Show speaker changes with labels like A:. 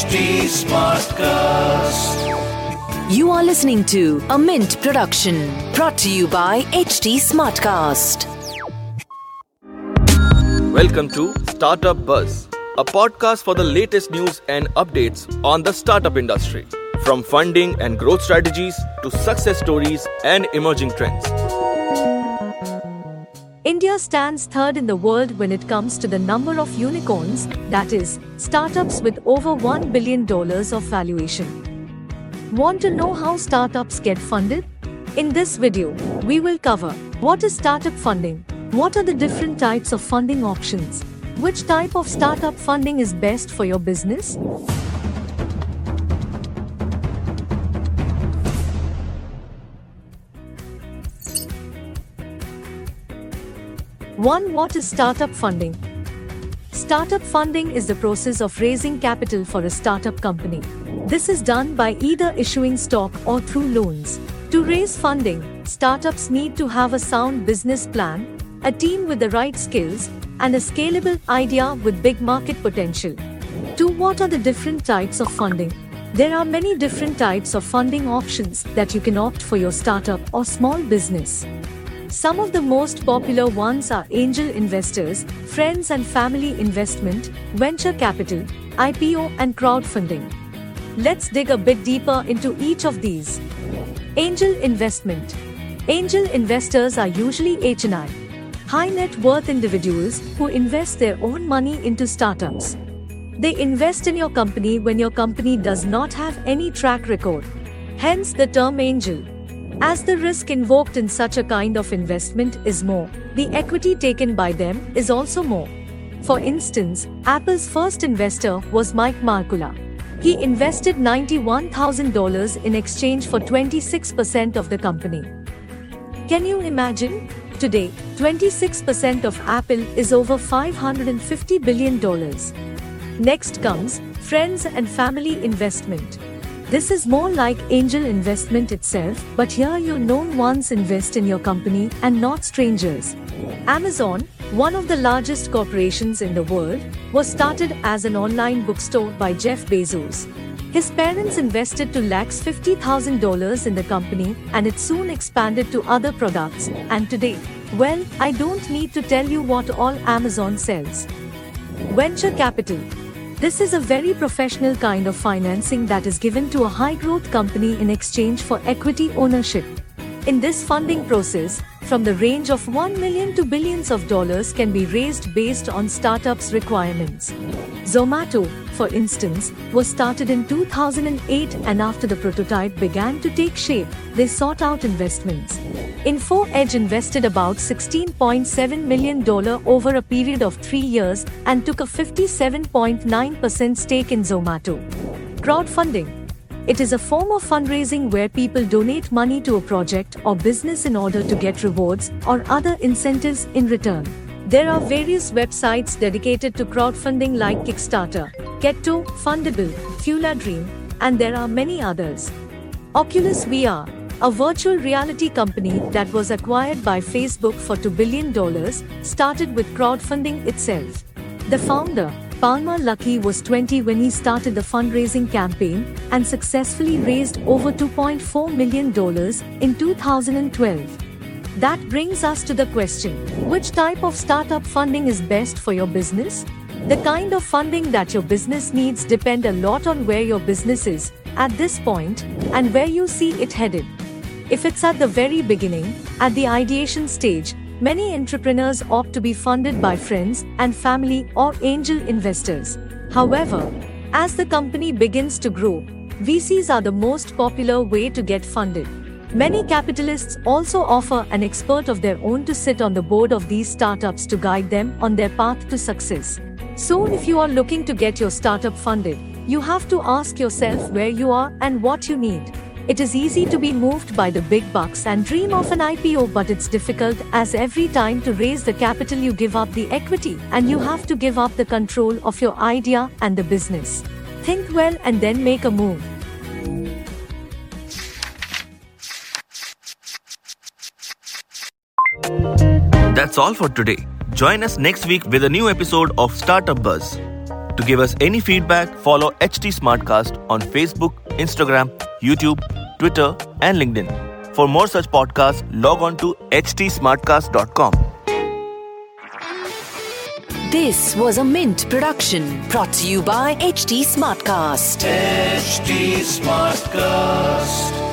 A: HT Smartcast.
B: You are listening to a Mint production brought to you by HT Smartcast.
C: Welcome to Startup Buzz, a podcast for the latest news and updates on the startup industry, from funding and growth strategies to success stories and emerging trends.
D: India stands third in the world when it comes to the number of unicorns, that is, startups with over $1 billion of valuation. Want to know how startups get funded? In this video, we will cover what is startup funding, what are the different types of funding options, which type of startup funding is best for your business, 1. What is startup funding? Startup funding is the process of raising capital for a startup company. This is done by either issuing stock or through loans. To raise funding, startups need to have a sound business plan, a team with the right skills, and a scalable idea with big market potential. 2. What are the different types of funding? There are many different types of funding options that you can opt for your startup or small business. Some of the most popular ones are angel investors, friends and family investment, venture capital, IPO, and crowdfunding. Let's dig a bit deeper into each of these. Angel investment. Angel investors are usually HNI, high net worth individuals who invest their own money into startups. They invest in your company when your company does not have any track record. Hence the term angel. As the risk invoked in such a kind of investment is more, the equity taken by them is also more. For instance, Apple's first investor was Mike Markula. He invested $91,000 in exchange for 26% of the company. Can you imagine? Today, 26% of Apple is over $550 billion. Next comes friends and family investment. This is more like angel investment itself, but here your known ones invest in your company and not strangers. Amazon, one of the largest corporations in the world, was started as an online bookstore by Jeff Bezos. His parents invested to lakhs $50,000 in the company and it soon expanded to other products. And today, well, I don't need to tell you what all Amazon sells. Venture capital. This is a very professional kind of financing that is given to a high growth company in exchange for equity ownership. In this funding process, from the range of 1 million to billions of dollars can be raised based on startups' requirements. Zomato, for instance, was started in 2008 and after the prototype began to take shape, they sought out investments. Info Edge invested about $16.7 million over a period of three years and took a 57.9% stake in Zomato. Crowdfunding it is a form of fundraising where people donate money to a project or business in order to get rewards or other incentives in return. There are various websites dedicated to crowdfunding like Kickstarter, Ketto, Fundable, Fuel Dream, and there are many others. Oculus VR, a virtual reality company that was acquired by Facebook for $2 billion, started with crowdfunding itself. The founder, Palmer Luckey was 20 when he started the fundraising campaign and successfully raised over $2.4 million in 2012. That brings us to the question which type of startup funding is best for your business? The kind of funding that your business needs depend a lot on where your business is at this point and where you see it headed. If it's at the very beginning, at the ideation stage, Many entrepreneurs opt to be funded by friends and family or angel investors. However, as the company begins to grow, VCs are the most popular way to get funded. Many capitalists also offer an expert of their own to sit on the board of these startups to guide them on their path to success. So, if you are looking to get your startup funded, you have to ask yourself where you are and what you need. It is easy to be moved by the big bucks and dream of an IPO, but it's difficult as every time to raise the capital, you give up the equity and you have to give up the control of your idea and the business. Think well and then make a move.
C: That's all for today. Join us next week with a new episode of Startup Buzz. To give us any feedback, follow HT Smartcast on Facebook, Instagram, YouTube, Twitter, and LinkedIn. For more such podcasts, log on to htsmartcast.com.
B: This was a Mint production brought to you by HT Smartcast.
A: HT Smartcast.